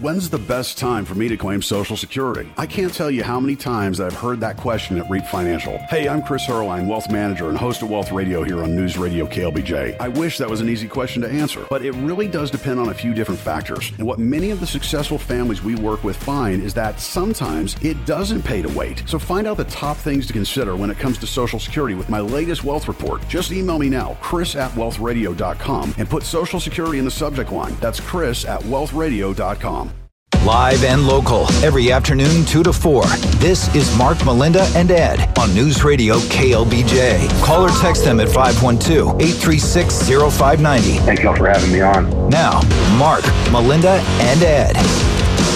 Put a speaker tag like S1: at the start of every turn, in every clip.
S1: When's the best time for me to claim Social Security? I can't tell you how many times I've heard that question at REAP Financial. Hey, I'm Chris Heerlein, Wealth Manager and host of Wealth Radio here on News Radio KLBJ. I wish that was an easy question to answer, but it really does depend on a few different factors. And what many of the successful families we work with find is that sometimes it doesn't pay to wait. So find out the top things to consider when it comes to Social Security with my latest wealth report. Just email me now, chris at wealthradio.com, and put Social Security in the subject line. That's chris at wealthradio.com.
S2: Live and local, every afternoon 2 to 4. This is Mark, Melinda, and Ed on News Radio KLBJ. Call or text them at 512 836 0590.
S3: Thank y'all for having me on.
S2: Now, Mark, Melinda, and Ed.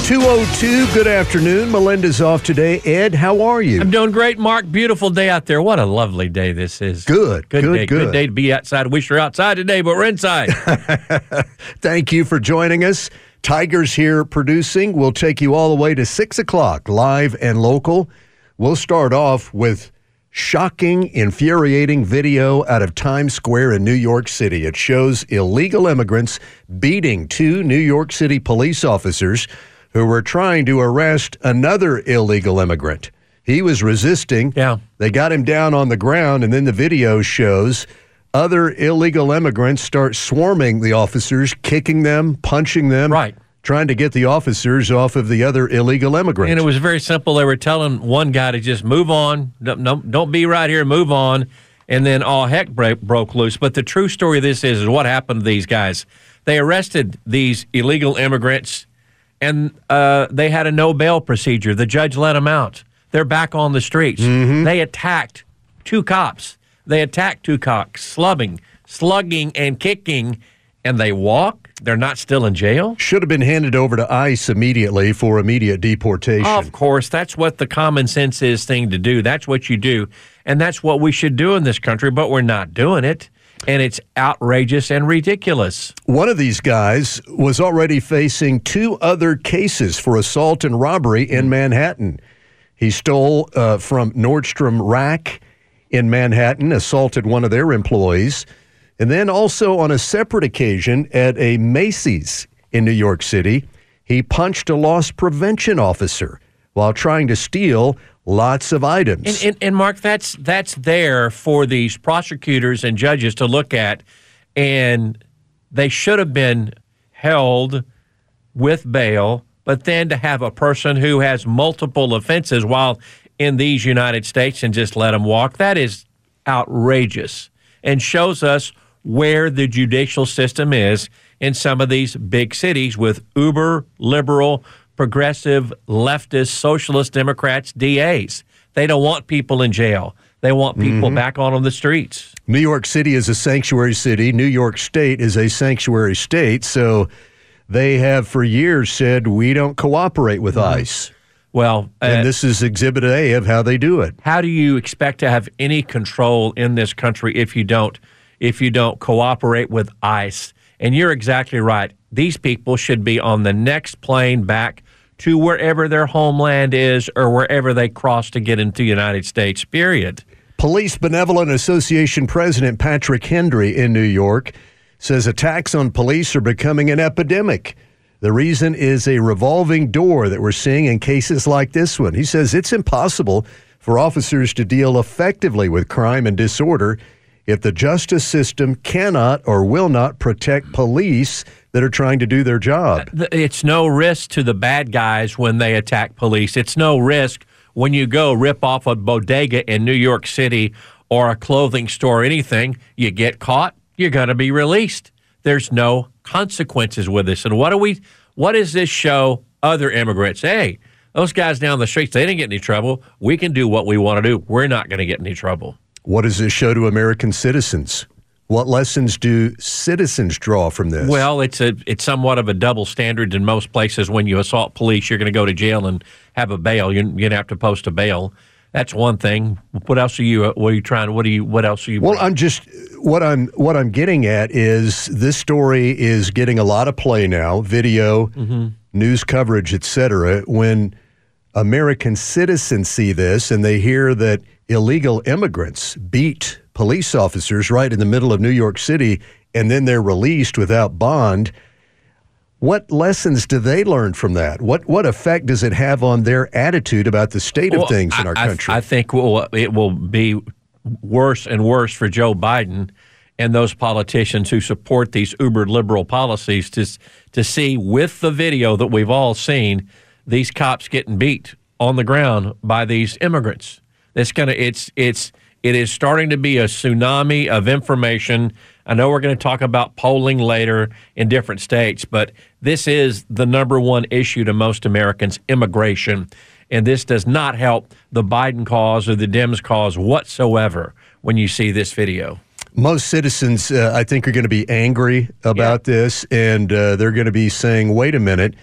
S4: 202, good afternoon. Melinda's off today. Ed, how are you?
S5: I'm doing great, Mark. Beautiful day out there. What a lovely day this is.
S4: Good,
S5: Good,
S4: good,
S5: day.
S4: good.
S5: day to be outside. Wish we are outside today, but we're inside.
S4: Thank you for joining us. Tigers here producing. We'll take you all the way to 6 o'clock, live and local. We'll start off with shocking, infuriating video out of Times Square in New York City. It shows illegal immigrants beating two New York City police officers who were trying to arrest another illegal immigrant. He was resisting.
S5: Yeah.
S4: They got him down on the ground, and then the video shows other illegal immigrants start swarming the officers, kicking them, punching them.
S5: Right.
S4: Trying to get the officers off of the other illegal immigrants.
S5: and it was very simple. They were telling one guy to just move on. Don't, don't, be right here. Move on. And then all heck break, broke loose. But the true story of this is, is what happened to these guys. They arrested these illegal immigrants, and uh, they had a no bail procedure. The judge let them out. They're back on the streets. They attacked two cops. They attacked two cops, slubbing, slugging, and kicking, and they walk. They're not still in jail.
S4: Should have been handed over to ICE immediately for immediate deportation.
S5: Of course, that's what the common sense is thing to do. That's what you do. And that's what we should do in this country, but we're not doing it. And it's outrageous and ridiculous.
S4: One of these guys was already facing two other cases for assault and robbery in Manhattan. He stole uh, from Nordstrom Rack in Manhattan, assaulted one of their employees, and then also on a separate occasion at a Macy's in New York City, he punched a loss prevention officer while trying to steal lots of items.
S5: And, and, and Mark, that's that's there for these prosecutors and judges to look at, and they should have been held with bail. But then to have a person who has multiple offenses while in these United States and just let them walk, that is outrageous and shows us where the judicial system is in some of these big cities with uber liberal, progressive, leftist, socialist Democrats, DAs. They don't want people in jail. They want people back on, on the streets.
S4: New York City is a sanctuary city. New York State is a sanctuary state. So they have for years said, we don't cooperate with ICE.
S5: Well, uh,
S4: And this is exhibit A of how they do it.
S5: how do you expect to have any control in this country if you don't if you don't cooperate with ICE? And you're exactly right. These people should be on the next plane back to wherever their homeland is or wherever they cross to get into the United States. Period.
S4: Police Benevolent Association President Patrick Hendry in New York says attacks on police are becoming an epidemic. The reason is a revolving door that we're seeing in cases like this one. He says it's impossible for officers to deal effectively with crime and disorder if the justice system cannot or will not protect police that are trying to do their job.
S5: Uh, it's no risk to the bad guys when they attack police. It's no risk when you go rip off a bodega in New York City or a clothing store or anything. You get caught, you're going to be released. There's no consequences with this. And what do we? What does this show other immigrants? Hey, those guys down the streets, they didn't get any trouble. We can do what we want to do. We're not going to get any trouble.
S4: What does this show to American citizens? What lessons do citizens draw from this?
S5: Well, it's a it's somewhat of a double standard in most places. When you assault police, you're going to go to jail and have a bail. You're, you're going to have to post a bail. That's one thing. What else are you? What are you trying? What do you? What else are you?
S4: Well, I'm just what I'm what I'm getting at is this story is getting a lot of play now, video, mm-hmm. news coverage, etc. When American citizens see this and they hear that illegal immigrants beat police officers right in the middle of New York City and then they're released without bond, What lessons do they learn from that? What what effect does it have on their attitude about the state
S5: Well,
S4: of things in our
S5: I-
S4: country?
S5: I, think will, it will be worse and worse for Joe Biden and those politicians who support these uber liberal policies to to see with the video that we've all seen these cops getting beat on the ground by these immigrants. It's gonna it's it's it is starting to be a tsunami of information. I know we're going to talk about polling later in different states, but this is the number one issue to most Americans immigration. And this does not help the Biden cause or the Dems cause whatsoever when you see this video.
S4: Most citizens, uh, I think, are going to be angry about this, and uh, they're going to be saying, "Wait a minute."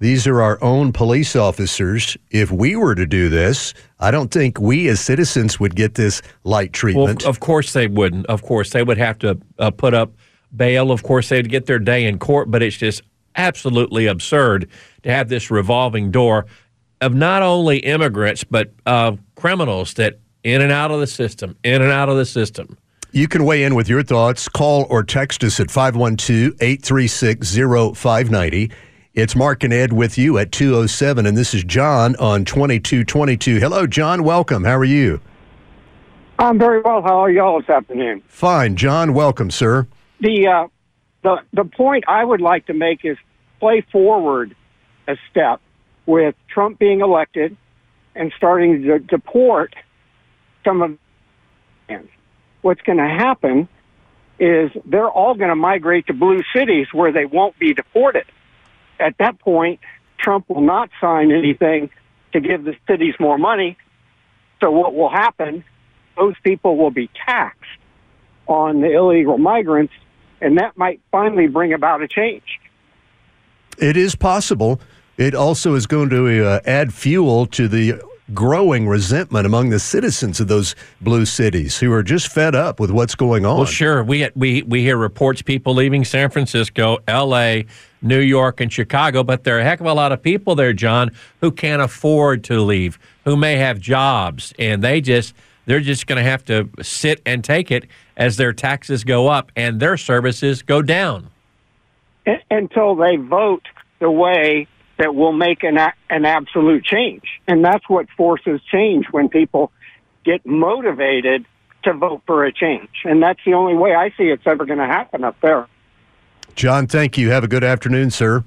S4: These are our own police officers. If we were to do this, I don't think we as citizens would get this light
S5: Well,
S4: treatment.
S5: of course they wouldn't. Of course they would have to uh, put up bail. Of course they'd get their day in court, but it's just absolutely absurd to have this revolving door of not only immigrants but uh, criminals that in and out of the system, in and out of the system.
S4: You can weigh in with your thoughts. Call or text us at 512 836 0590. It's Mark and Ed with you at 207, and this is John on 2222. Hello, John. Welcome. How are you?
S3: I'm very well. How are y'all this afternoon?
S4: Fine. John, welcome, sir.
S3: The uh, the the point I would like to make is play forward a step with Trump being elected and starting to deport some of. What's going to happen is they're all going to migrate to blue cities where they won't be deported. At that point, Trump will not sign anything to give the cities more money. So what will happen? Those people will be taxed on the illegal migrants, and that might finally bring about a change.
S4: It is possible. It also is going to uh, add fuel to the growing resentment among the citizens of those blue cities who are just fed up with what's going on.
S5: Well, sure. We we we hear reports people leaving San Francisco, L.A., New York, and Chicago, but there are a heck of a lot of people there, John, who can't afford to leave, who may have jobs, and they just they're just going to have to sit and take it as their taxes go up and their services go down.
S3: until they vote the way that will make an an absolute change, and that's what forces change when people get motivated to vote for a change, and that's the only way I see it's ever going to happen up there.
S4: John, thank you. Have a good afternoon, sir.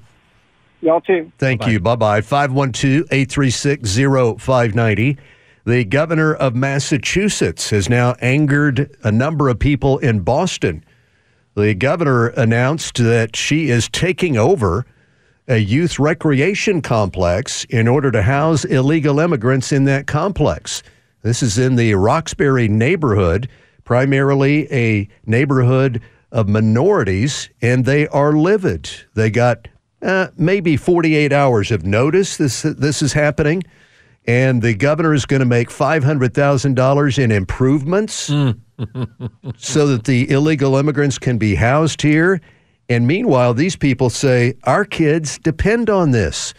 S3: Y'all too.
S4: Thank you. Bye bye. 512 836 0590. The governor of Massachusetts has now angered a number of people in Boston. The governor announced that she is taking over a youth recreation complex in order to house illegal immigrants in that complex. This is in the Roxbury neighborhood, primarily a neighborhood of minorities, and they are livid. They got uh, maybe 48 hours of notice this, this is happening, and the governor is going to make $500,000 in improvements so that the illegal immigrants can be housed here. And meanwhile, these people say, Our kids depend on this.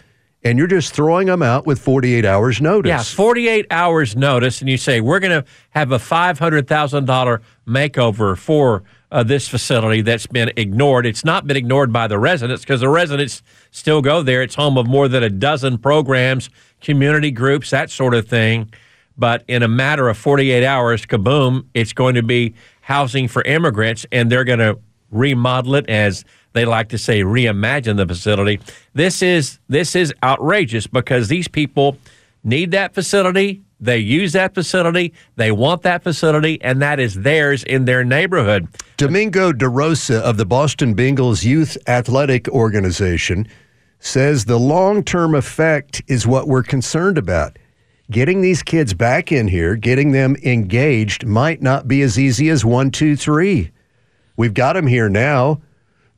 S4: And you're just throwing them out with 48 hours notice.
S5: Yeah, 48 hours notice, and you say, we're going to have a $500,000 makeover for uh, this facility that's been ignored. It's not been ignored by the residents because the residents still go there. It's home of more than a dozen programs, community groups, that sort of thing. But in a matter of 48 hours, kaboom, it's going to be housing for immigrants, and they're going to remodel it as they like to say reimagine the facility this is this is outrageous because these people need that facility they use that facility they want that facility and that is theirs in their neighborhood
S4: Domingo DeRosa of the Boston Bengals Youth Athletic Organization says the long term effect is what we're concerned about. Getting these kids back in here, getting them engaged, might not be as easy as one, two, three. We've got them here now.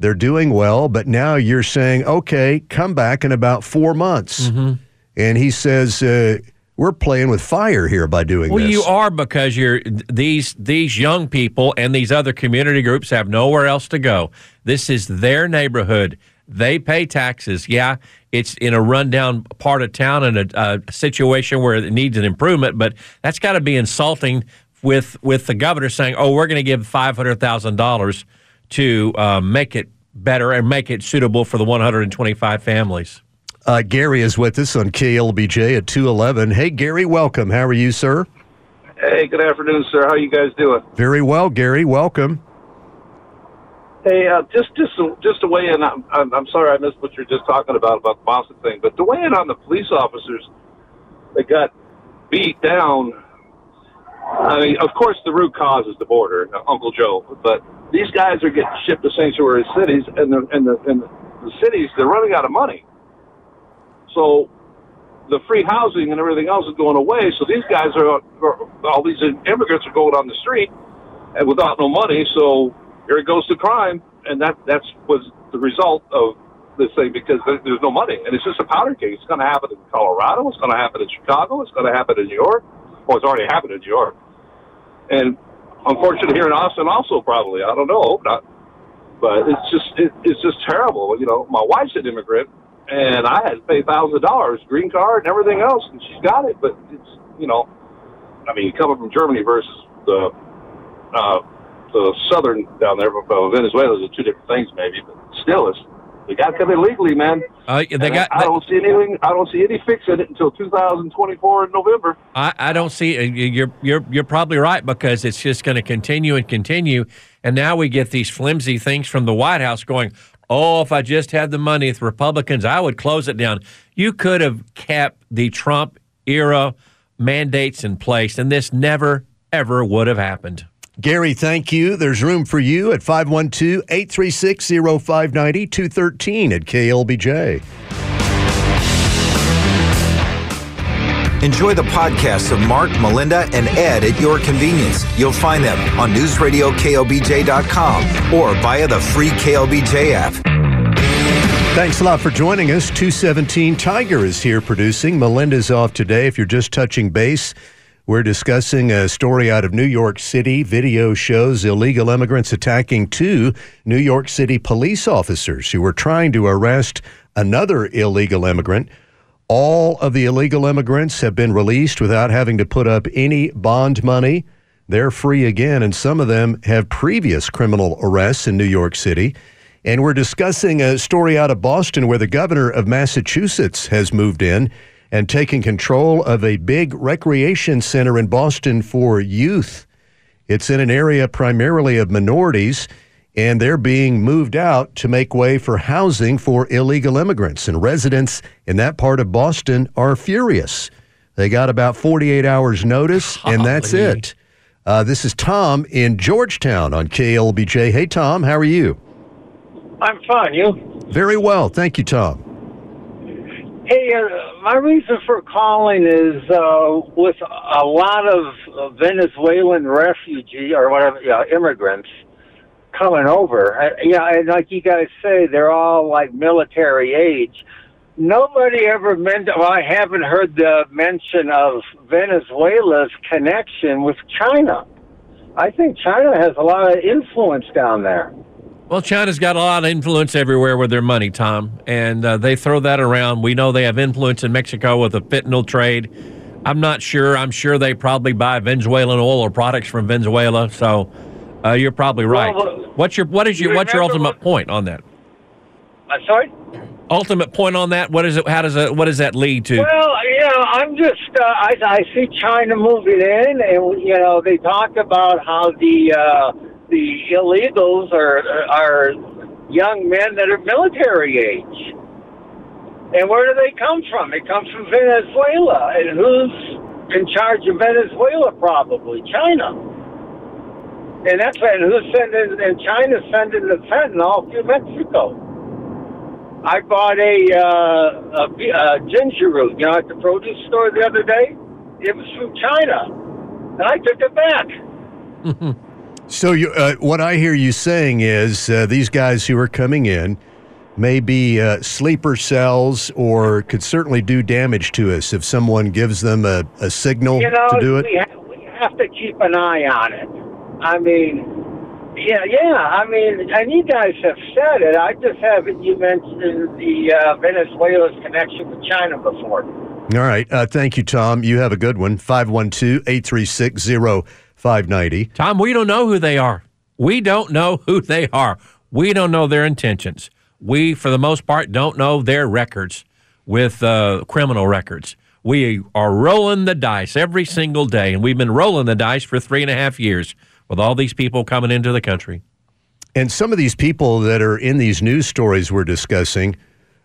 S4: They're doing well, but now you're saying, okay, come back in about four months. And he says, uh, we're playing with fire here by doing
S5: well
S4: this.
S5: Well, you are because you're these these young people and these other community groups have nowhere else to go this is their neighborhood they pay taxes yeah it's in a rundown part of town in a, a situation where it needs an improvement but that's got to be insulting with with the governor saying oh we're going to give $500000 to uh, make it better and make it suitable for the 125 families.
S4: Uh, Gary is with us on KLBJ at 211. Hey, Gary, welcome. How are you, sir?
S6: Hey, good afternoon, sir. How you guys doing?
S4: Very well, Gary. Welcome.
S6: Hey, uh, just just just to weigh in. I'm, I'm, I'm sorry I missed what you're just talking about about the Boston thing, but to weigh in on the police officers that got beat down. I mean, of course, the root cause is the border, Uncle Joe. But these guys are getting shipped to sanctuary cities, and the and the and the cities they're running out of money. So the free housing and everything else is going away. So these guys are, are all these immigrants are going on the street and without no money. So here it goes to crime, and that that's was the result of this thing because there's no money, and it's just a powder keg. It's going to happen in Colorado. It's going to happen in Chicago. It's going to happen in New York. Well, it's already happened in New York, and unfortunately here in Austin also probably. I don't know, not. But it's just it, it's just terrible. You know, my wife's an immigrant, and I had to pay thousand dollars, green card, and everything else, and she's got it. But it's you know, I mean, coming from Germany versus the uh, the southern down there, uh, Venezuela, are two different things maybe, but still, it's they got to come in legally, man.
S5: Uh, they got.
S6: I, I, don't see anything. I don't see any fix in it until 2024 in November.
S5: I, I don't see. Uh, you're you're you're probably right because it's just going to continue and continue, and now we get these flimsy things from the White House going. Oh, if I just had the money with Republicans, I would close it down. You could have kept the Trump era mandates in place, and this never ever would have happened.
S4: Gary, thank you. There's room for you at 512 836 0590 213 at KLBJ.
S2: Enjoy the podcasts of Mark, Melinda, and Ed at your convenience. You'll find them on newsradioklbj.com or via the free KLBJ app.
S4: Thanks a lot for joining us. 217 Tiger is here producing. Melinda's off today. If you're just touching base, we're discussing a story out of New York City. Video shows illegal immigrants attacking two New York City police officers who were trying to arrest another illegal immigrant. All of the illegal immigrants have been released without having to put up any bond money. They're free again, and some of them have previous criminal arrests in New York City. And we're discussing a story out of Boston where the governor of Massachusetts has moved in and taken control of a big recreation center in Boston for youth. It's in an area primarily of minorities, and they're being moved out to make way for housing for illegal immigrants. And residents in that part of Boston are furious. They got about 48 hours' notice, and that's it. Uh, this is Tom in Georgetown on KLBJ. Hey, Tom, how are you?
S7: I'm fine. You?
S4: Very well. Thank you, Tom.
S7: Hey, uh, my reason for calling is uh, with a lot of Venezuelan refugee or whatever, yeah, immigrants coming over. Uh, yeah, and like you guys say, they're all like military age. Nobody ever mentioned. Well, I haven't heard the mention of Venezuela's connection with China. I think China has a lot of influence down there.
S5: Well, China's got a lot of influence everywhere with their money, Tom, and uh, they throw that around. We know they have influence in Mexico with the fentanyl trade. I'm not sure. I'm sure they probably buy Venezuelan oil or products from Venezuela. So uh, you're probably right. Well, what's your what is your what's your ultimate what, point on that?
S7: I'm sorry.
S5: Ultimate point on that. What is it? How does it? What does that lead to?
S7: Well, you know, I'm just uh, I, I see China moving in, and you know they talk about how the uh, the illegals are are young men that are military age. And where do they come from? They come from Venezuela. And who's in charge of Venezuela? Probably China. And that's and who's sending and China's sending the fentanyl to Mexico. I bought a, uh, a, a ginger root, you know, at the produce store the other day. It was from China, and I took it back.
S4: So, you, uh, what I hear you saying is uh, these guys who are coming in may be uh, sleeper cells or could certainly do damage to us if someone gives them a, a signal
S7: you know,
S4: to do it.
S7: We, ha- we have to keep an eye on it. I mean, yeah, yeah. I mean, and you guys have said it. I just haven't. You mentioned the uh, Venezuela's connection with China before.
S4: All right. Uh, thank you, Tom. You have a good one. 512 836 0590.
S5: Tom, we don't know who they are. We don't know who they are. We don't know their intentions. We, for the most part, don't know their records with uh, criminal records. We are rolling the dice every single day, and we've been rolling the dice for three and a half years with all these people coming into the country.
S4: And some of these people that are in these news stories we're discussing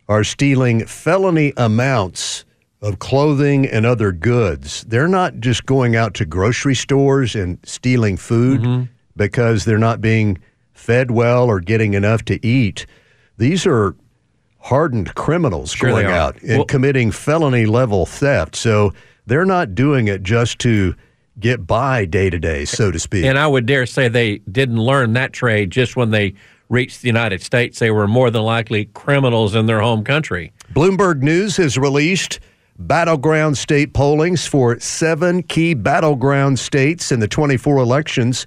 S4: are stealing felony amounts of clothing and other goods. They're not just going out to grocery stores and stealing food mm-hmm. because they're not being fed well or getting enough to eat. These are hardened criminals
S5: sure
S4: going out and well, committing felony level theft. So they're not doing it just to get by day to day, so to speak.
S5: And I would dare say they didn't learn that trade just when they reached the United States. They were more than likely criminals in their home country.
S4: Bloomberg News has released battleground state pollings for seven key battleground states in the 24 elections.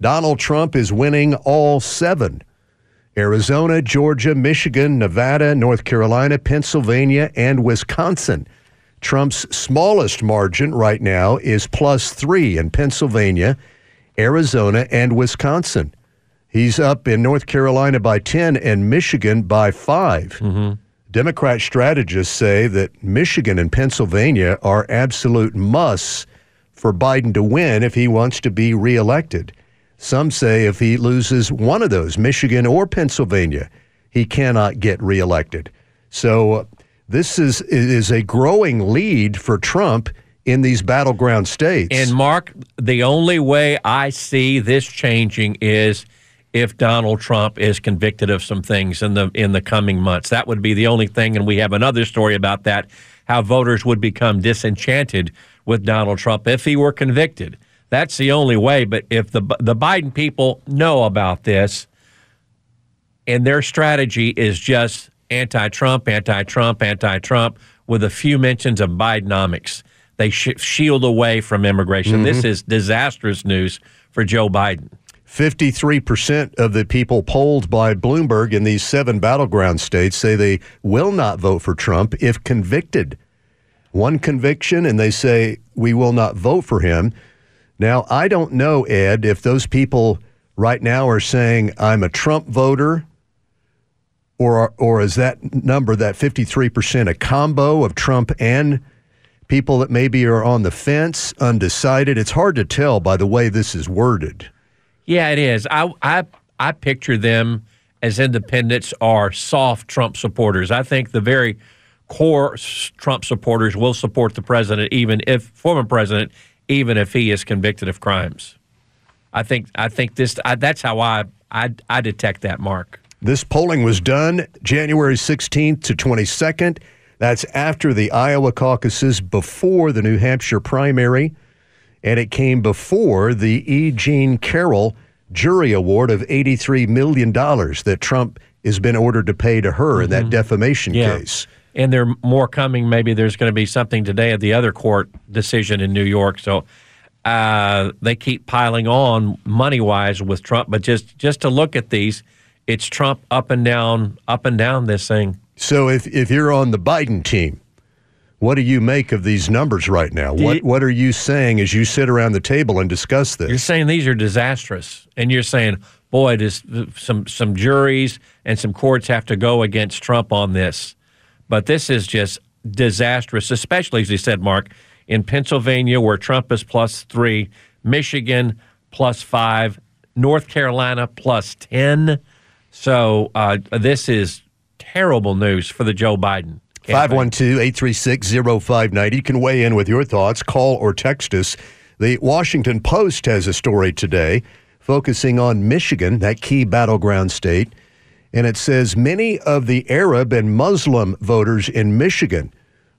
S4: Donald Trump is winning all seven. Arizona, Georgia, Michigan, Nevada, North Carolina, Pennsylvania, and Wisconsin. Trump's smallest margin right now is plus three in Pennsylvania, Arizona, and Wisconsin. He's up in North Carolina by 10 and Michigan by 5. Mm-hmm. Democrat strategists say that Michigan and Pennsylvania are absolute musts for Biden to win if he wants to be reelected. Some say if he loses one of those, Michigan or Pennsylvania, he cannot get reelected. So uh, this is is a growing lead for Trump in these battleground states.
S5: And Mark, the only way I see this changing is if Donald Trump is convicted of some things in the in the coming months. That would be the only thing and we have another story about that how voters would become disenchanted with Donald Trump if he were convicted. That's the only way. But if the the Biden people know about this, and their strategy is just anti-Trump, anti-Trump, anti-Trump, with a few mentions of Bidenomics, they sh- shield away from immigration. Mm-hmm. This is disastrous news for Joe Biden.
S4: 53% of the people polled by Bloomberg in these seven battleground states say they will not vote for Trump if convicted. One conviction, and they say, we will not vote for him. Now, I don't know, Ed, if those people right now are saying I'm a Trump voter, or or is that number that 53% a combo of Trump and people that maybe are on the fence, undecided? It's hard to tell by the way this is worded.
S5: Yeah, it is. I I I picture them as independents or soft Trump supporters. I think the very core Trump supporters will support the president, even if former president, even if he is convicted of crimes. I think I think this I, that's how I, I I detect that mark.
S4: This polling was done January 16th to 22nd. That's after the Iowa caucuses, before the New Hampshire primary, and it came before the E. Jean Carroll jury award of $83 million that Trump has been ordered to pay to her in that mm-hmm. defamation
S5: yeah.
S4: case
S5: and there are more coming. Maybe there's going to be something today at the other court decision in New York. So uh, they keep piling on money wise with Trump. But just just to look at these, it's Trump up and down, up and down this thing.
S4: So if if you're on the Biden team, what do you make of these numbers right now? Do what you, what are you saying as you sit around the table and discuss this?
S5: You're saying these are disastrous, and you're saying, boy, does some some juries and some courts have to go against Trump on this. But this is just disastrous, especially as you said, Mark, in Pennsylvania where Trump is plus three, Michigan plus five, North Carolina plus 10. So uh, this is terrible news for the Joe Biden.
S4: 512 836 0590. You can weigh in with your thoughts, call or text us. The Washington Post has a story today focusing on Michigan, that key battleground state and it says many of the Arab and Muslim voters in Michigan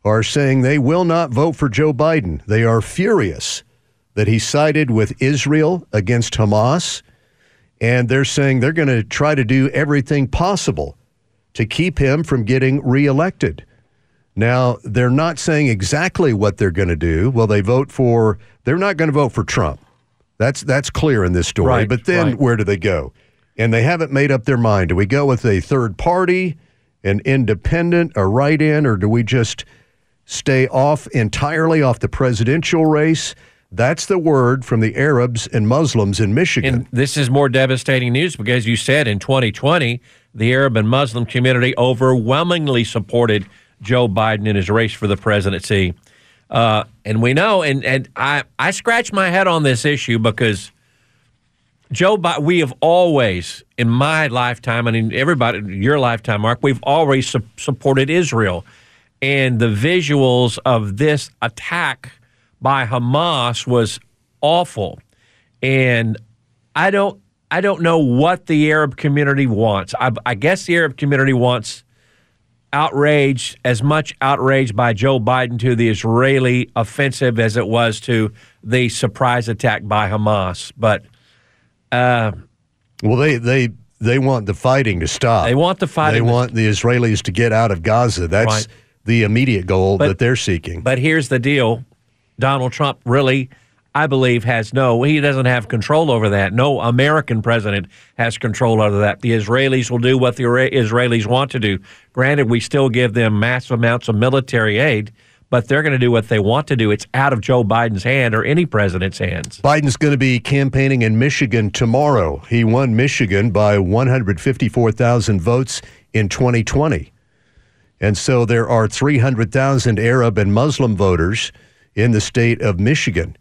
S4: are saying they will not vote for Joe Biden. They are furious that he sided with Israel against Hamas, and they're saying they're going to try to do everything possible to keep him from getting reelected. Now, they're not saying exactly what they're going to do. Well, they vote for they're not going to vote for Trump. That's that's clear in this story.
S5: Right,
S4: but then
S5: right.
S4: where do they go? and they haven't made up their mind. Do we go with a third party, an independent, a write in, or do we just stay off entirely off the presidential race? That's the word from the Arabs and Muslims in Michigan.
S5: And this is more devastating news because you said in 2020, the Arab and Muslim community overwhelmingly supported Joe Biden in his race for the presidency. Uh, and we know, and, and I, I scratch my head on this issue because Joe Biden, we have always, in my lifetime, and in everybody, your lifetime, Mark, we've always su- supported Israel. And the visuals of this attack by Hamas was awful. And I don't, I don't know what the Arab community wants. I, I guess the Arab community wants outrage, as much outrage by Joe Biden to the Israeli offensive as it was to the surprise attack by Hamas. But uh,
S4: well, they they they want the fighting to stop.
S5: They want the fighting.
S4: They want the Israelis to get out of Gaza. That's right. the immediate goal but, that they're seeking.
S5: But here's the deal: Donald Trump really. I believe has no, he doesn't have control over that. No American president has control over that. The Israelis will do what the Israelis want to do. Granted, we still give them massive amounts of military aid, but they're going to do what they want to do. It's out of Joe Biden's hand or any president's hands.
S4: Biden's going to be campaigning in Michigan tomorrow. He won Michigan by 154,000 votes in 2020. And so there are 300,000 Arab and Muslim voters in the state of Michigan.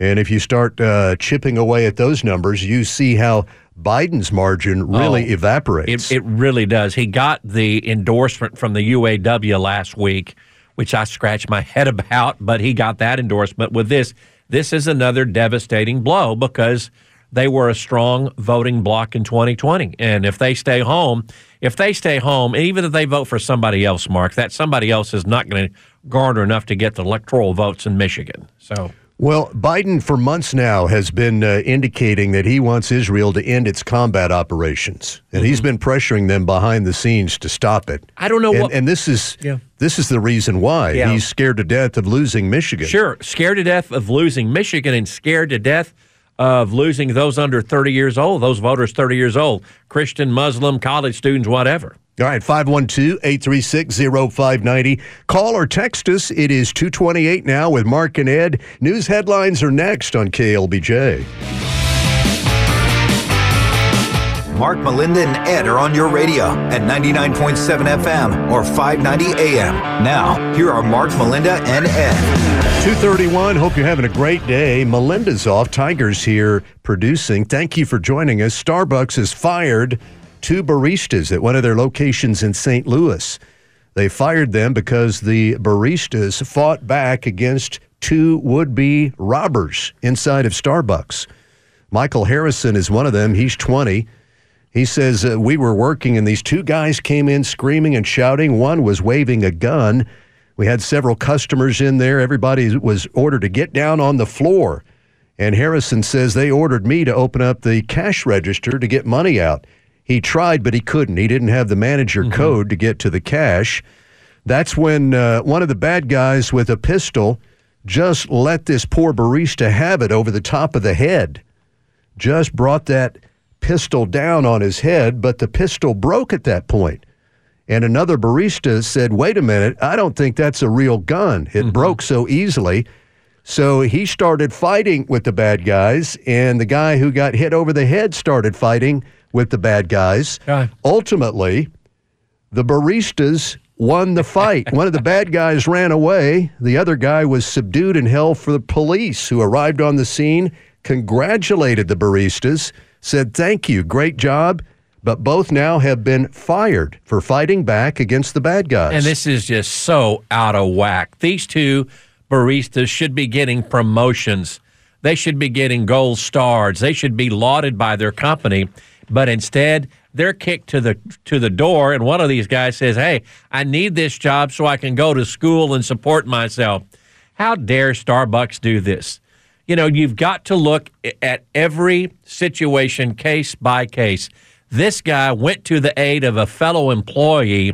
S4: And if you start uh, chipping away at those numbers, you see how Biden's margin really oh, evaporates.
S5: It, it really does. He got the endorsement from the UAW last week which I scratched my head about, but he got that endorsement with this. This is another devastating blow because they were a strong voting bloc in 2020. And if they stay home, if they stay home, even if they vote for somebody else, Mark, that somebody else is not going to garner enough to get the electoral votes in Michigan. So
S4: well, Biden for months now has been uh, indicating that he wants Israel to end its combat operations, and mm-hmm. he's been pressuring them behind the scenes to stop it.
S5: I don't know
S4: and,
S5: what,
S4: and this is yeah. this is the reason why yeah. he's scared to death of losing Michigan.
S5: Sure, scared to death of losing Michigan, and scared to death of losing those under 30 years old, those voters 30 years old, Christian, Muslim, college students, whatever.
S4: All right, 512 836 0590. Call or text us. It is 228 now with Mark and Ed. News headlines are next on KLBJ.
S2: Mark, Melinda, and Ed are on your radio at 99.7 FM or 590 AM. Now, here are Mark, Melinda, and Ed.
S4: 231. Hope you're having a great day. Melinda's off. Tiger's here producing. Thank you for joining us. Starbucks has fired two baristas at one of their locations in St. Louis. They fired them because the baristas fought back against two would be robbers inside of Starbucks. Michael Harrison is one of them. He's 20. He says, uh, We were working, and these two guys came in screaming and shouting. One was waving a gun. We had several customers in there. Everybody was ordered to get down on the floor. And Harrison says they ordered me to open up the cash register to get money out. He tried, but he couldn't. He didn't have the manager mm-hmm. code to get to the cash. That's when uh, one of the bad guys with a pistol just let this poor barista have it over the top of the head. Just brought that pistol down on his head, but the pistol broke at that point. And another barista said, Wait a minute, I don't think that's a real gun. It mm-hmm. broke so easily. So he started fighting with the bad guys, and the guy who got hit over the head started fighting with the bad guys. Ultimately, the baristas won the fight. One of the bad guys ran away. The other guy was subdued and held for the police, who arrived on the scene, congratulated the baristas, said, Thank you, great job. But both now have been fired for fighting back against the bad guys.
S5: And this is just so out of whack. These two baristas should be getting promotions. They should be getting gold stars. They should be lauded by their company but instead they're kicked to the to the door and one of these guys says hey i need this job so i can go to school and support myself how dare starbucks do this you know you've got to look at every situation case by case this guy went to the aid of a fellow employee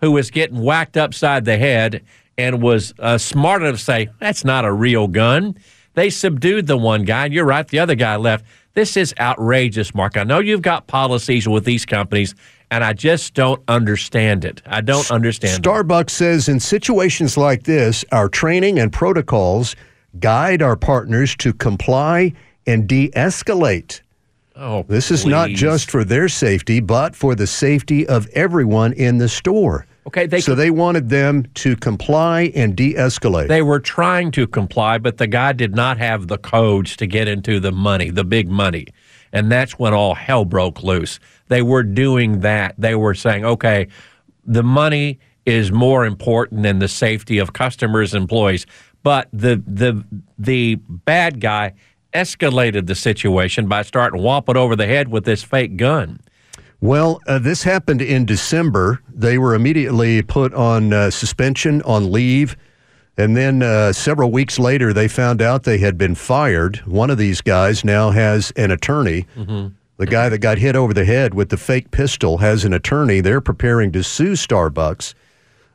S5: who was getting whacked upside the head and was uh, smart enough to say that's not a real gun they subdued the one guy and you're right the other guy left this is outrageous, Mark. I know you've got policies with these companies, and I just don't understand it. I don't understand
S4: Starbucks
S5: it.
S4: says in situations like this, our training and protocols guide our partners to comply and de escalate.
S5: Oh,
S4: This is not just for their safety, but for the safety of everyone in the store.
S5: Okay, they
S4: so they wanted them to comply and de escalate.
S5: They were trying to comply, but the guy did not have the codes to get into the money, the big money. And that's when all hell broke loose. They were doing that. They were saying, okay, the money is more important than the safety of customers, and employees. But the the the bad guy escalated the situation by starting whopping over the head with this fake gun.
S4: Well, uh, this happened in December. They were immediately put on uh, suspension, on leave. And then uh, several weeks later, they found out they had been fired. One of these guys now has an attorney. The guy that got hit over the head with the fake pistol has an attorney. They're preparing to sue Starbucks.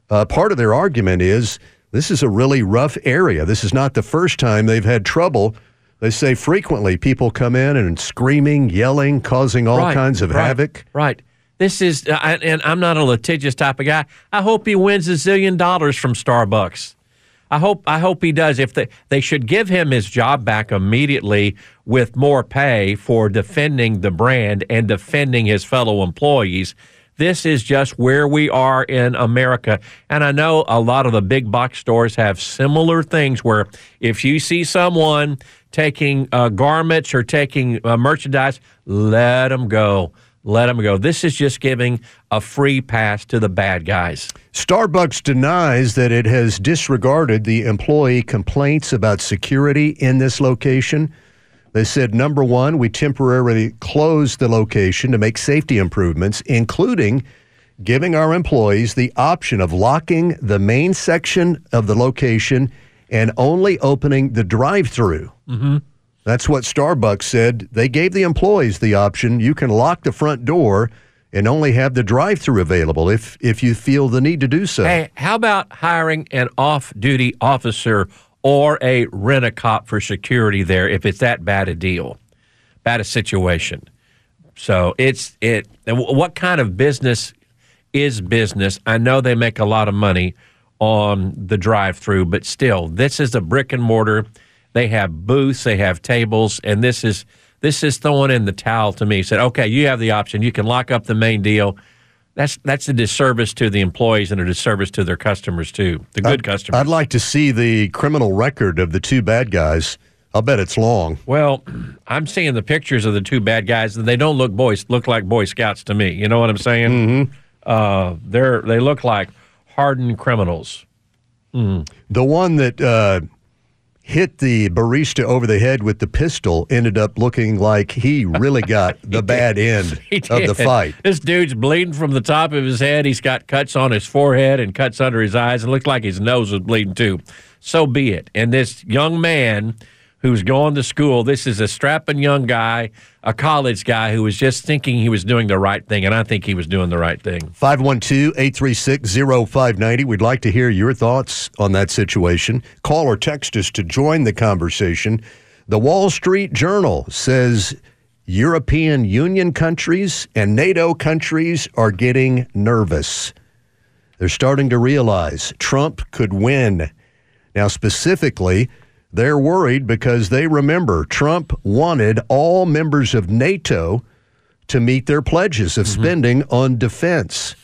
S4: Uh, part of their argument is this is a really rough area. This is not the first time they've had trouble. They say frequently people come in and screaming, yelling, causing all
S5: Right,
S4: kinds of
S5: right,
S4: havoc.
S5: Right. This is, uh, I- and I'm not a litigious type of guy. I hope he wins a zillion dollars from Starbucks. I hope I hope he does. If they they should give him his job back immediately with more pay for defending the brand and defending his fellow employees. This is just where we are in America. And I know a lot of the big box stores have similar things where if you see someone taking uh, garments or taking uh, merchandise, let them go. Let them go. This is just giving a free pass to the bad guys.
S4: Starbucks denies that it has disregarded the employee complaints about security in this location. They said, number one, we temporarily closed the location to make safety improvements, including giving our employees the option of locking the main section of the location and only opening the drive through. Mm-hmm. That's what Starbucks said. They gave the employees the option. You can lock the front door and only have the drive through available if, if you feel the need to do so.
S5: Hey, how about hiring an off duty officer or a rent a cop for security there if it's that bad a deal, bad a situation? So it's it. What kind of business is business? I know they make a lot of money on the drive through, but still, this is a brick and mortar. They have booths, they have tables, and this is this is throwing in the towel to me. Said, okay, you have the option. You can lock up the main deal. That's that's a disservice to the employees and a disservice to their customers too, the good customers.
S4: I'd like to see the criminal record of the two bad guys. I'll bet it's long.
S5: Well, I'm seeing the pictures of the two bad guys, and they don't look boys look like Boy Scouts to me. You know what I'm saying? Mm-hmm. Uh, they're they look like hardened criminals.
S4: The one that uh, hit the barista over the head with the pistol ended up looking like he really got the bad end of the fight.
S5: This dude's bleeding from the top of his head. He's got cuts on his forehead and cuts under his eyes. It looked like his nose was bleeding too. So be it. And this young man who's going to school, this is a strapping young guy, a college guy who was just thinking he was doing the right thing. And I think he was doing the right thing.
S4: 512 836 0590. We'd like to hear your thoughts on that situation. Call or text us to join the conversation. The Wall Street Journal says European Union countries and NATO countries are getting nervous. They're starting to realize Trump could win. Now, specifically, they're worried because they remember Trump wanted all members of NATO to meet their pledges of spending on defense.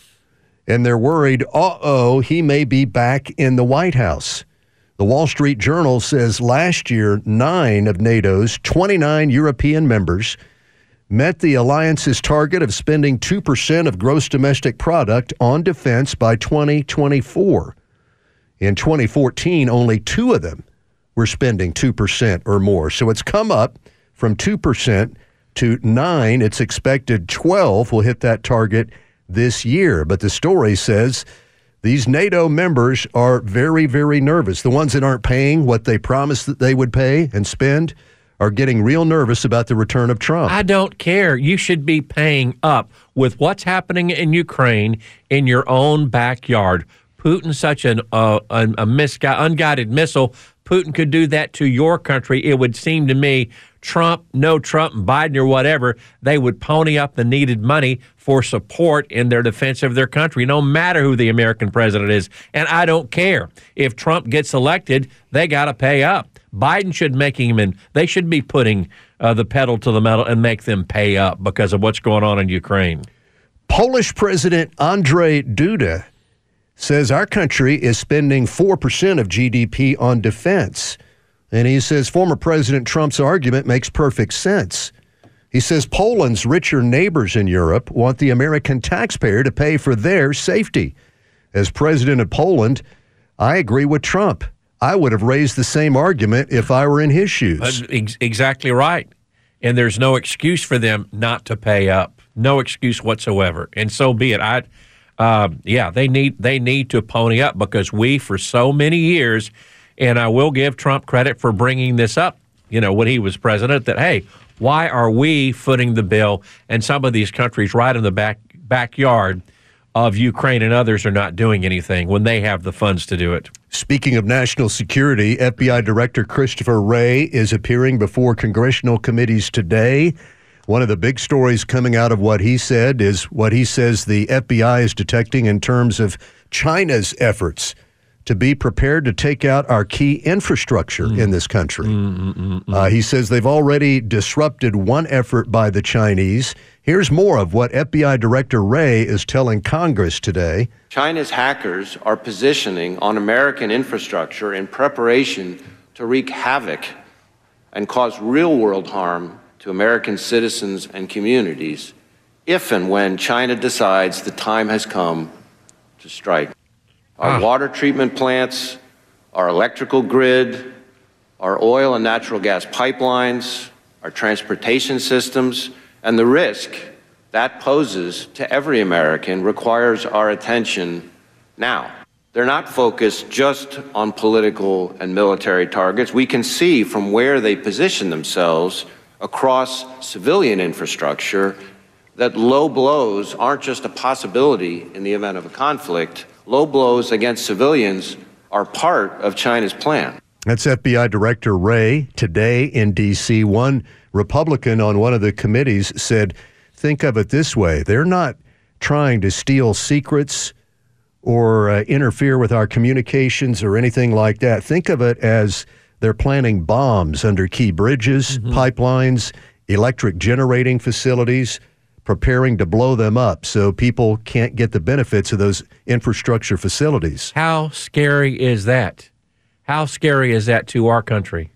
S4: And they're worried, uh oh, he may be back in the White House. The Wall Street Journal says last year, nine of NATO's 29 European members met the alliance's target of spending 2% of gross domestic product on defense by 2024. In 2014, only two of them were spending 2% or more. So it's come up from 2% to 9. It's expected 12 will hit that target this year. But the story says these NATO members are very, very nervous. The ones that aren't paying what they promised that they would pay and spend are getting real nervous about the return of Trump.
S5: I don't care. You should be paying up with what's happening in Ukraine in your own backyard. Putin's such an uh, a, a misgu- unguided missile. Putin could do that to your country. It would seem to me, Trump, no Trump, Biden or whatever, they would pony up the needed money for support in their defense of their country, no matter who the American president is. And I don't care if Trump gets elected; they got to pay up. Biden should making him, they should be putting uh, the pedal to the metal and make them pay up because of what's going on in Ukraine.
S4: Polish President Andrzej Duda says our country is spending 4% of GDP on defense. And he says former President Trump's argument makes perfect sense. He says Poland's richer neighbors in Europe want the American taxpayer to pay for their safety. As president of Poland, I agree with Trump. I would have raised the same argument if I were in his shoes.
S5: Ex- exactly right. And there's no excuse for them not to pay up. No excuse whatsoever. And so be it. I, uh, yeah, they need they need to pony up because we, for so many years, and I will give Trump credit for bringing this up. You know, when he was president, that hey, why are we footing the bill and some of these countries right in the back backyard of Ukraine and others are not doing anything when they have the funds to do it?
S4: Speaking of national security, FBI Director Christopher Wray is appearing before congressional committees today. One of the big stories coming out of what he said is what he says the FBI is detecting in terms of China's efforts to be prepared to take out our key infrastructure mm. in this country. Mm, mm, uh, he says they've already disrupted one effort by the Chinese. Here's more of what FBI Director Wray is telling Congress today.
S8: China's hackers are positioning on American infrastructure in preparation to wreak havoc and cause real world harm to American citizens and communities if and when China decides the time has come to strike our ah. water treatment plants, our electrical grid, our oil and natural gas pipelines, our transportation systems, and the risk that poses to every American requires our attention now. They're not focused just on political and military targets. We can see from where they position themselves across civilian infrastructure that low blows aren't just a possibility in the event of a conflict, low blows against civilians are part of China's plan.
S4: That's FBI Director Wray today in D.C. One Republican on one of the committees said, think of it this way they're not trying to steal secrets or uh, interfere with our communications or anything like that. Think of it as they're planting bombs under key bridges, mm-hmm. pipelines, electric generating facilities preparing to blow them up so people can't get the benefits of those infrastructure facilities.
S5: How scary is that? How scary is that to our country?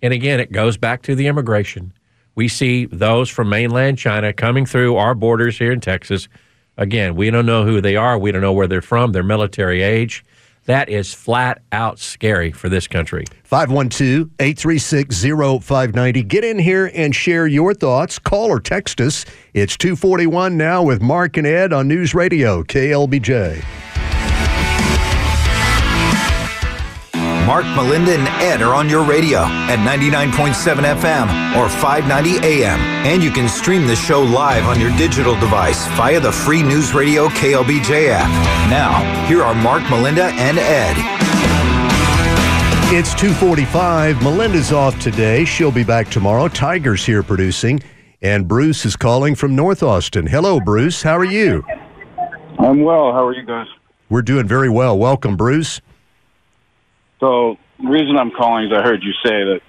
S5: And again, it goes back to the immigration. We see those from mainland China coming through our borders here in Texas. Again, we don't know who they are. We don't know where they're from, their military age. That is flat out scary for this country.
S4: 512 836 0590. Get in here and share your thoughts. Call or text us. It's 241 now with Mark and Ed on News Radio, KLBJ.
S2: Mark, Melinda, and Ed are on your radio at 99.7 FM or 590 AM. And you can stream the show live on your digital device via the free News Radio KLBJ app. Now, here are Mark, Melinda, and Ed.
S4: It's 245. Melinda's off today. She'll be back tomorrow. Tiger's here producing. And Bruce is calling from North Austin. Hello, Bruce. How are you?
S9: I'm well. How are you guys?
S4: We're doing very well. Welcome, Bruce.
S9: So the reason I'm calling is I heard you say that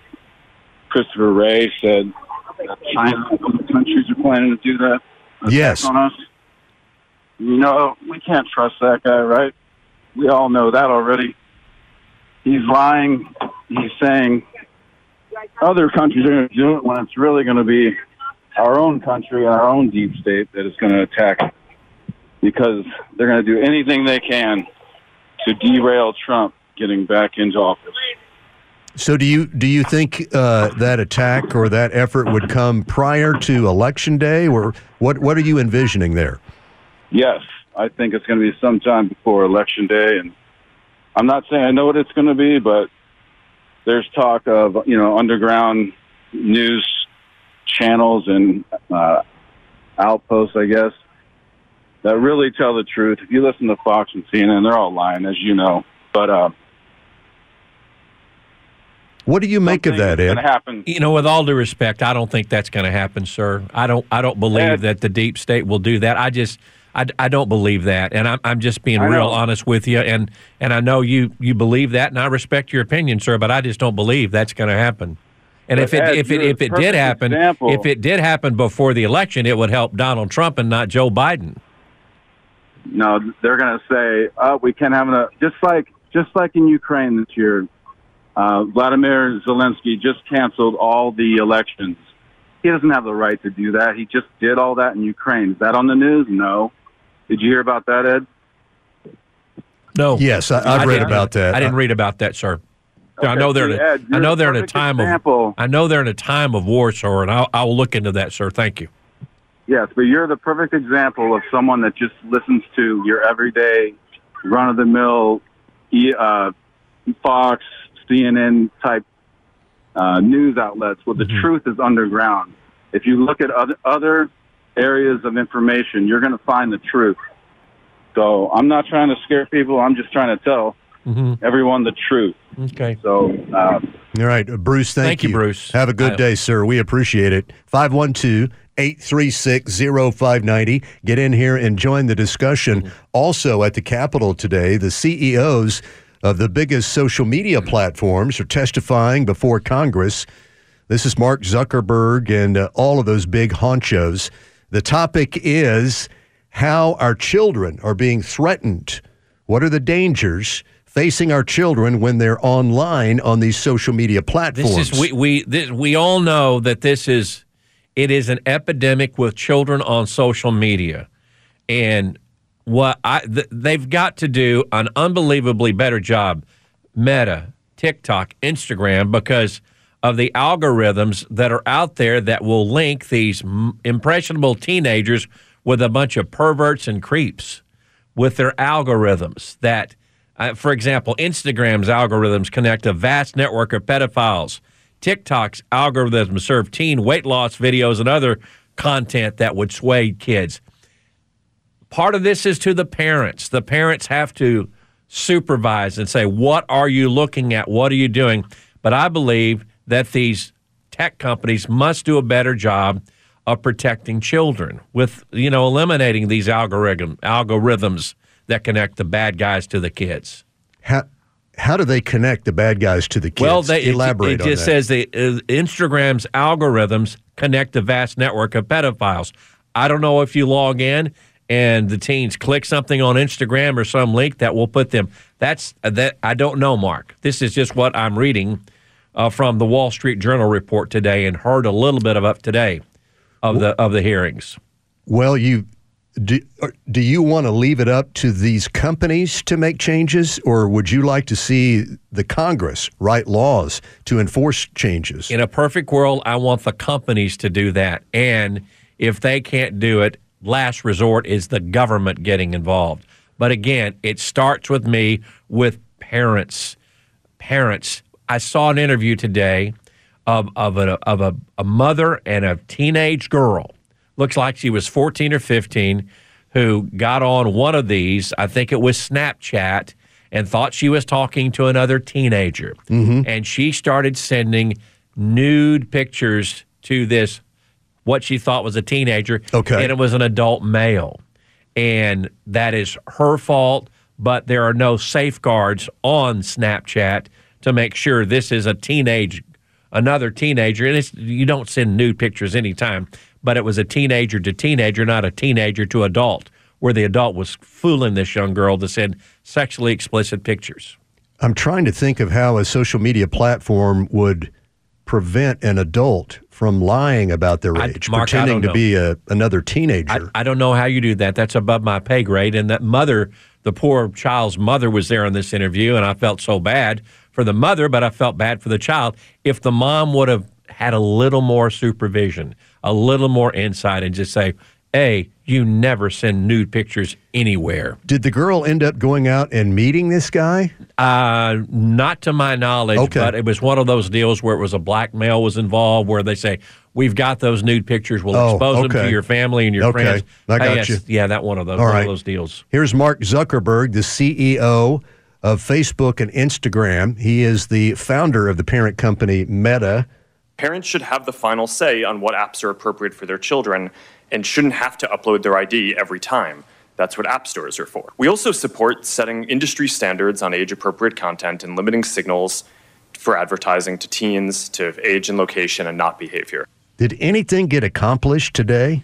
S9: Christopher Wray said that China and other countries are planning to do that.
S4: Yes.
S9: On us. You know, we can't trust that guy, right? We all know that already. He's lying. He's saying other countries are going to do it when it's really going to be our own country, our own deep state that is going to attack because they're going to do anything they can to derail Trump getting back into office.
S4: So do you do you think uh, that attack or that effort would come prior to election day, or what? What are you envisioning there?
S9: Yes, I think it's going to be sometime before election day, and I'm not saying I know what it's going to be, but there's talk of you know underground news channels and uh, outposts, I guess, that really tell the truth. If you listen to Fox and CNN, they're all lying, as you know. But uh,
S4: what do you make of that, Ed?
S9: Happen.
S5: You know, with all due respect, I don't think that's going to happen, sir. I don't. I don't believe Ed. that the deep state will do that. I just, I, I don't believe that, and I'm, I'm just being
S9: I
S5: real
S9: know.
S5: honest with you, and and I know you you believe that, and I respect your opinion, sir, but I just don't believe that's going to happen. And
S9: But
S5: if it
S9: Ed,
S5: if it if it did happen,
S9: example.
S5: if it did happen before the election, it would help Donald Trump and not Joe Biden.
S9: No, they're going to say, "Oh, we can't have a just like just like in Ukraine this year. Uh, Vladimir Zelensky just canceled all the elections. He doesn't have the right to do that. He just did all that in Ukraine. Is that on the news? No. Did you hear about that, Ed?
S5: No.
S4: Yes, I, I've
S5: I
S4: read about that.
S5: I didn't read about that, sir. I know they're in
S9: see,
S5: a,
S9: Ed,
S5: I know they're in a time
S9: example.
S5: of I know they're in a time of war, sir, and I'll, I'll look into that, sir. Thank you.
S9: Yes, but you're the perfect example of someone that just listens to your everyday, run of the mill, uh, Fox, CNN type uh, news outlets Well, the truth is underground. If you look at other, other areas of information, you're going to find the truth. So I'm not trying to scare people. I'm just trying to tell everyone the truth.
S5: Okay.
S9: So uh,
S4: All right, uh, Bruce, thank,
S5: Thank you, Bruce.
S4: Have a good
S5: I-
S4: day, sir. We appreciate it. 512 836 0590. Get in here and join the discussion. Also at the Capitol today, the CEOs of the biggest social media platforms are testifying before Congress. This is Mark Zuckerberg and uh, all of those big honchos. The topic is how our children are being threatened. What are the dangers facing our children when they're online on these social media platforms?
S5: This is we we this, we all know that this is it is an epidemic with children on social media, and what I th- they've got to do an unbelievably better job, Meta, TikTok, Instagram, because of the algorithms that are out there that will link these impressionable teenagers with a bunch of perverts and creeps with their algorithms that uh, for example instagram's algorithms connect a vast network of pedophiles. Tiktok's algorithms serve teen weight loss videos and other content that would sway kids part of this is to the parents the parents have to supervise and say what are you looking at what are you doing but i believe that these tech companies must do a better job of protecting children with you know eliminating these algorithm algorithms that connect the bad guys to the kids.
S4: how, how do they connect the bad guys to the kids?
S5: Well, they, it-
S4: elaborate
S5: it,
S4: on
S5: just
S4: that.
S5: says that uh, Instagram's algorithms connect a vast network of pedophiles. I don't know if you log in and the teens click something on Instagram or some link that will put them. That's uh, that I don't know, Mark. This is just what I'm reading uh, from the Wall Street Journal report today, and heard a little bit of up today of the of the hearings.
S4: Well, you do, do you want to leave it up to these companies to make changes, or would you like to see the Congress write laws to enforce changes?
S5: In a perfect world, I want the companies to do that. And if they can't do it, last resort is the government getting involved. But again, it starts with me, with parents. Parents. I saw an interview today of, of, a, of a, a mother and a teenage girl. Looks like she was 14 or 15, who got on one of these, I think it was Snapchat, and thought she was talking to another teenager. Mm-hmm. And she started sending nude pictures to this, what she thought was a teenager.
S4: Okay.
S5: And it was an adult male. And that is her fault, but there are no safeguards on Snapchat to make sure this is a teenage, another teenager. And it's, you don't send nude pictures anytime, but it was a teenager to teenager, not a teenager to adult, where the adult was fooling this young girl to send sexually explicit pictures.
S4: I'm trying to think of how a social media platform would prevent an adult from lying about their
S5: I-
S4: age,
S5: Mark,
S4: pretending to
S5: know.
S4: be a, another teenager.
S5: I, I don't know how you do that. That's above my pay grade. And that mother, the poor child's mother, was there in this interview, and I felt so bad for the mother, but I felt bad for the child. If the mom would have had a little more supervision, a little more insight, and just say, "Hey, you never send nude pictures anywhere."
S4: Did the girl end up going out and meeting this guy?
S5: Uh, not to my knowledge,
S4: Okay.
S5: but it was one of those deals where it was a black male was involved, where they say, "We've got those nude pictures. We'll
S4: Oh,
S5: expose them to your family and your
S4: Okay.
S5: friends."
S4: I got
S5: Uh, yes,
S4: you.
S5: Yeah, that one of those.
S4: All
S5: one
S4: right.
S5: of those deals.
S4: Here's Mark Zuckerberg, the CEO of Facebook and Instagram. He is the founder of the parent company Meta.
S10: Parents should have the final say on what apps are appropriate for their children and shouldn't have to upload their ID every time. That's what app stores are for. We also support setting industry standards on age appropriate content and limiting signals for advertising to teens to age and location and not behavior.
S4: Did anything get accomplished today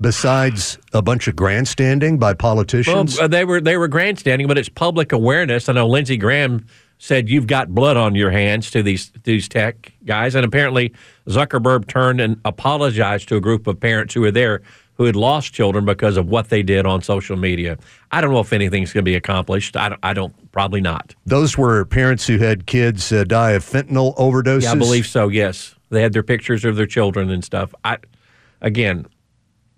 S4: besides a bunch of grandstanding by politicians?
S5: Well, uh, they were they were grandstanding, but it's public awareness. I know Lindsey Graham said you've got blood on your hands to these these tech guys, and apparently Zuckerberg turned and apologized to a group of parents who were there who had lost children because of what they did on social media. I don't know if anything's going to be accomplished. I don't, I don't, probably not.
S4: Those were parents who had kids uh, die of fentanyl overdoses.
S5: Yeah, I believe so. Yes, they had their pictures of their children and stuff. I, again,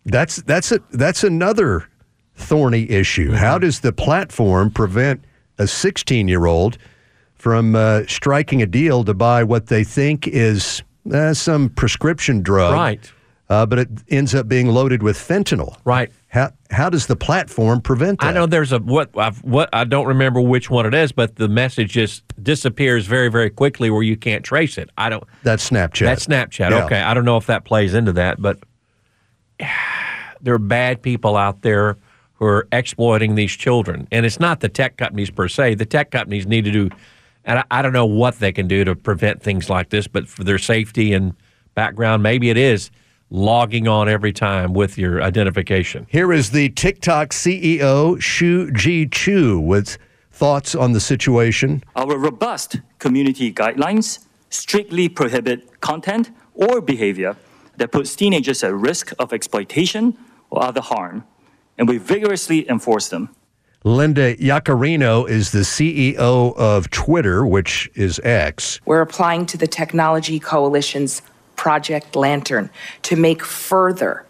S4: that's that's a that's another thorny issue. How does the platform prevent a 16 year old from uh, striking a deal to buy what they think is uh, some prescription drug?
S5: Right
S4: uh, but it ends up being loaded with fentanyl.
S5: Right.
S4: How how does the platform prevent that?
S5: I know there's a what I've, what I don't remember which one it is, but the message just disappears very very quickly where you can't trace it. I don't.
S4: That's Snapchat.
S5: That's Snapchat. Yeah. Okay, I don't know if that plays into that, but there are bad people out there who are exploiting these children, and it's not the tech companies per se. The tech companies need to do, and I, I don't know what they can do to prevent things like this, but for their safety and background, maybe it is logging on every time with your identification.
S4: Here is the TikTok CEO, Shou Zi Chew, with thoughts on the situation.
S11: Our robust community guidelines strictly prohibit content or behavior that puts teenagers at risk of exploitation or other harm, and we vigorously enforce them.
S4: Linda Yaccarino is the CEO of Twitter, which is X.
S12: We're applying to the Technology Coalition's Project Lantern to make further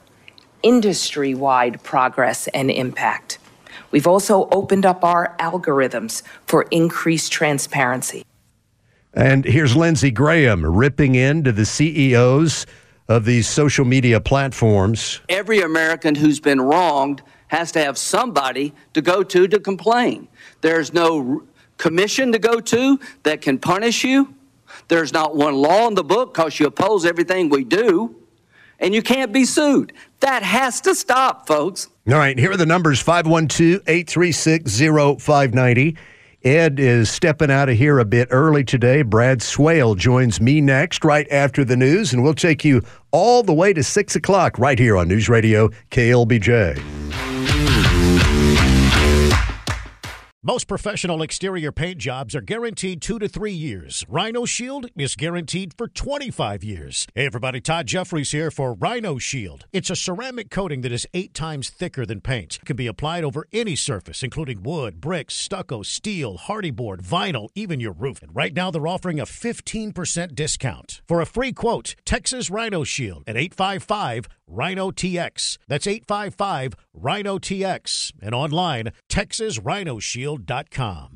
S12: industry wide progress and impact. We've also opened up our algorithms for increased transparency.
S4: And here's Lindsey Graham ripping into the CEOs of these social media platforms.
S13: Every American who's been wronged has to have somebody to go to to complain. There's no commission to go to that can punish you. There's not one law in the book because you oppose everything we do, and you can't be sued. That has to stop, folks.
S4: All right, here are the numbers 512 836 0590. Ed is stepping out of here a bit early today. Brad Swale joins me next, right after the news, and we'll take you all the way to 6 o'clock right here on News Radio KLBJ.
S14: Most professional exterior paint jobs are guaranteed two to three years. Rhino Shield is guaranteed for 25 years. Hey, everybody, Todd Jeffries here for Rhino Shield. It's a ceramic coating that is eight times thicker than paint. It can be applied over any surface, including wood, bricks, stucco, steel, hardy board, vinyl, even your roof. And right now, they're offering a 15% discount. For a free quote, Texas Rhino Shield at 855 Rhino TX. That's 855 Rhino TX and online texasrhinoshield.com.